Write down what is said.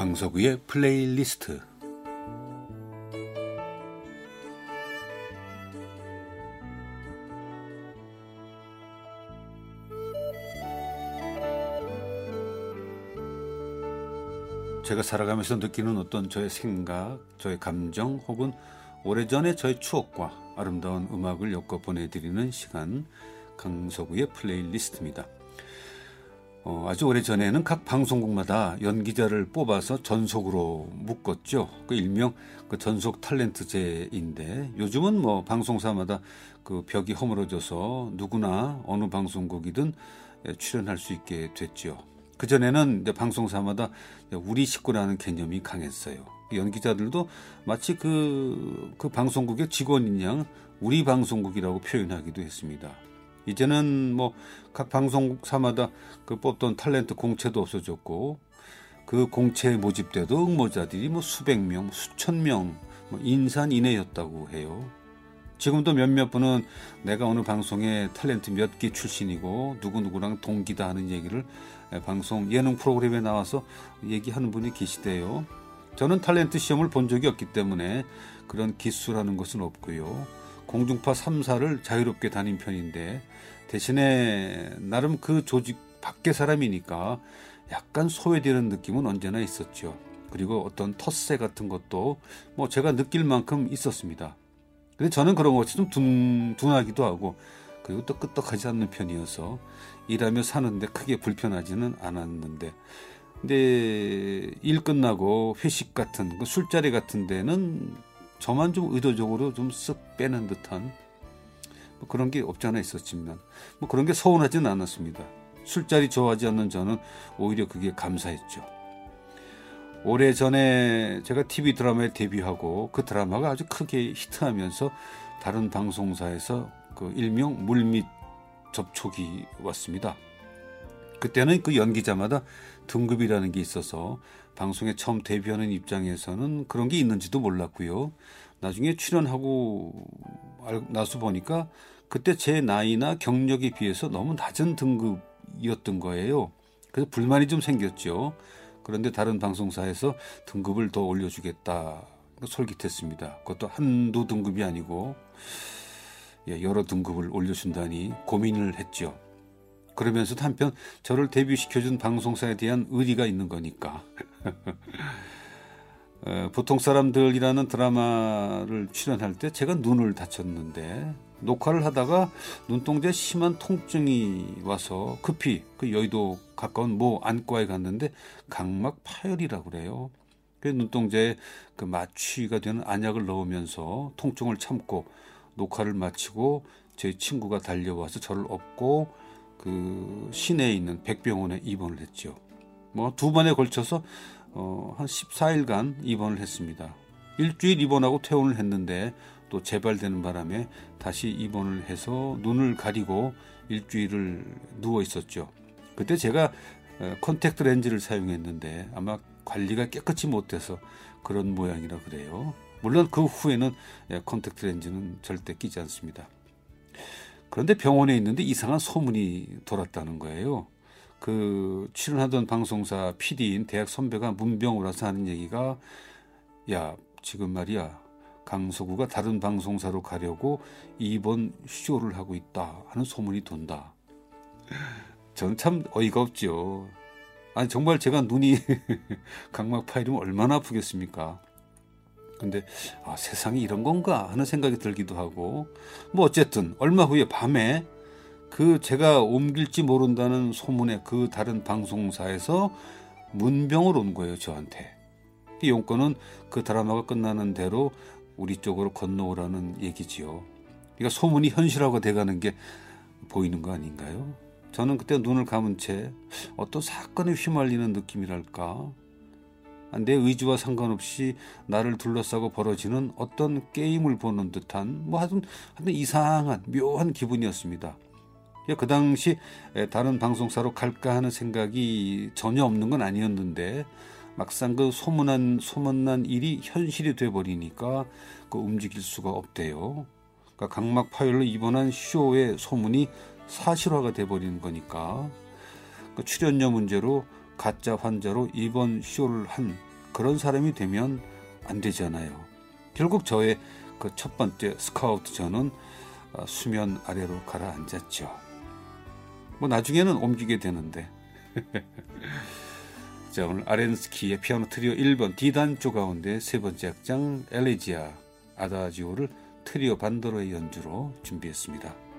강석우의 플레이리스트 제가 살아가면서 느끼는 어떤 저의 생각, 저의 감정 혹은 오래전의 저의 추억과 아름다운 음악을 엮어 보내드리는 시간 강석우의 플레이리스트입니다. 어, 아주 오래 전에는 각 방송국마다 연기자를 뽑아서 전속으로 묶었죠. 그 일명 그 전속 탤런트제인데 요즘은 뭐 방송사마다 그 벽이 허물어져서 누구나 어느 방송국이든 출연할 수 있게 됐죠. 그 전에는 방송사마다 우리 식구라는 개념이 강했어요. 연기자들도 마치 그, 그 방송국의 직원인 양 우리 방송국이라고 표현하기도 했습니다. 이제는 뭐 각 방송사마다 그 뽑던 탤런트 공채도 없어졌고 그 공채 모집 때도 응모자들이 뭐 수백 명, 수천 명, 뭐 인산인해였다고 해요. 지금도 몇몇 분은 내가 오늘 방송에 탤런트 몇개 출신이고 누구누구랑 동기다 하는 얘기를 방송 예능 프로그램에 나와서 얘기하는 분이 계시대요. 저는 탤런트 시험을 본 적이 없기 때문에 그런 기수라는 것은 없고요. 공중파 3사를 자유롭게 다닌 편인데 대신에 나름 그 조직 밖의 사람이니까 약간 소외되는 느낌은 언제나 있었죠. 그리고 어떤 텃세 같은 것도 뭐 제가 느낄 만큼 있었습니다. 근데 저는 그런 것이 좀 둔, 둔하기도 하고 그리고 또 끄떡하지 않는 편이어서 일하며 사는데 크게 불편하지는 않았는데 근데 일 끝나고 회식 같은 그 술자리 같은 데는 저만 좀 의도적으로 좀 쓱 빼는 듯한 뭐 그런 게 없지 않아 있었지만 뭐 그런 게 서운하지는 않았습니다. 술자리 좋아하지 않는 저는 오히려 그게 감사했죠. 오래 전에 제가 TV 드라마에 데뷔하고 그 드라마가 아주 크게 히트하면서 다른 방송사에서 그 일명 물밑 접촉이 왔습니다. 그때는 그 연기자마다 등급이라는 게 있어서 방송에 처음 데뷔하는 입장에서는 그런 게 있는지도 몰랐고요. 나중에 출연하고 나서 보니까 그때 제 나이나 경력에 비해서 너무 낮은 등급이었던 거예요. 그래서 불만이 좀 생겼죠. 그런데 다른 방송사에서 등급을 더 올려주겠다 솔깃했습니다. 그것도 한두 등급이 아니고 예, 여러 등급을 올려준다니 고민을 했죠. 그러면서도 한편 저를 데뷔시켜준 방송사에 대한 의리가 있는 거니까. 어, 보통 사람들이라는 드라마를 출연할 때 제가 눈을 다쳤는데 녹화를 하다가 눈동자에 심한 통증이 와서 급히 그 여의도 가까운 모 안과에 갔는데 각막 파열이라고 그래요. 그 눈동자에 그 마취가 되는 안약을 넣으면서 통증을 참고 녹화를 마치고 제 친구가 달려와서 저를 업고 그 시내에 있는 백병원에 입원을 했죠. 뭐 두 번에 걸쳐서 어, 한 14일간 입원을 했습니다. 일주일 입원하고 퇴원을 했는데 또 재발되는 바람에 다시 입원을 해서 눈을 가리고 일주일을 누워 있었죠. 그때 제가 어, 컨택트 렌즈를 사용했는데 아마 관리가 깨끗이 못돼서 그런 모양이라 그래요. 물론 그 후에는 예, 컨택트 렌즈는 절대 끼지 않습니다. 그런데 병원에 있는데 이상한 소문이 돌았다는 거예요. 그 출연하던 방송사 PD인 대학 선배가 문병을 와서 하는 얘기가 야 지금 말이야 강석우가 다른 방송사로 가려고 입원 쇼를 하고 있다 하는 소문이 돈다. 저는 참 어이가 없죠. 아니 정말 제가 눈이 각막 파이면 얼마나 아프겠습니까? 근데 아, 세상이 이런 건가? 하는 생각이 들기도 하고. 뭐 어쨌든 얼마 후에 밤에 그 제가 옮길지 모른다는 소문에 그 다른 방송사에서 문병을 온 거예요 저한테. 이 용건은 그 드라마가 끝나는 대로 우리 쪽으로 건너오라는 얘기지요. 그러니까 소문이 현실화가 돼가는 게 보이는 거 아닌가요? 저는 그때 눈을 감은 채 어떤 사건에 휘말리는 느낌이랄까 내 의지와 상관없이 나를 둘러싸고 벌어지는 어떤 게임을 보는 듯한 뭐 하여튼, 하여튼 이상한 묘한 기분이었습니다. 그 당시 다른 방송사로 갈까 하는 생각이 전혀 없는 건 아니었는데 막상 그 소문난 소문난 일이 현실이 돼 버리니까 그 움직일 수가 없대요. 그러니까 각막 파열로 입원한 쇼의 소문이 사실화가 돼 버리는 거니까 그 출연료 문제로 가짜 환자로 입원 쇼를 한 그런 사람이 되면 안 되잖아요. 결국 저의 그 첫 번째 스카우트 저는 어, 수면 아래로 가라앉았죠. 뭐 나중에는 옮기게 되는데. 자 오늘 아렌스키의 피아노 트리오 1번 D단조 가운데 세 번째 악장 엘레지아 아다지오를 트리오 반도로의 연주로 준비했습니다.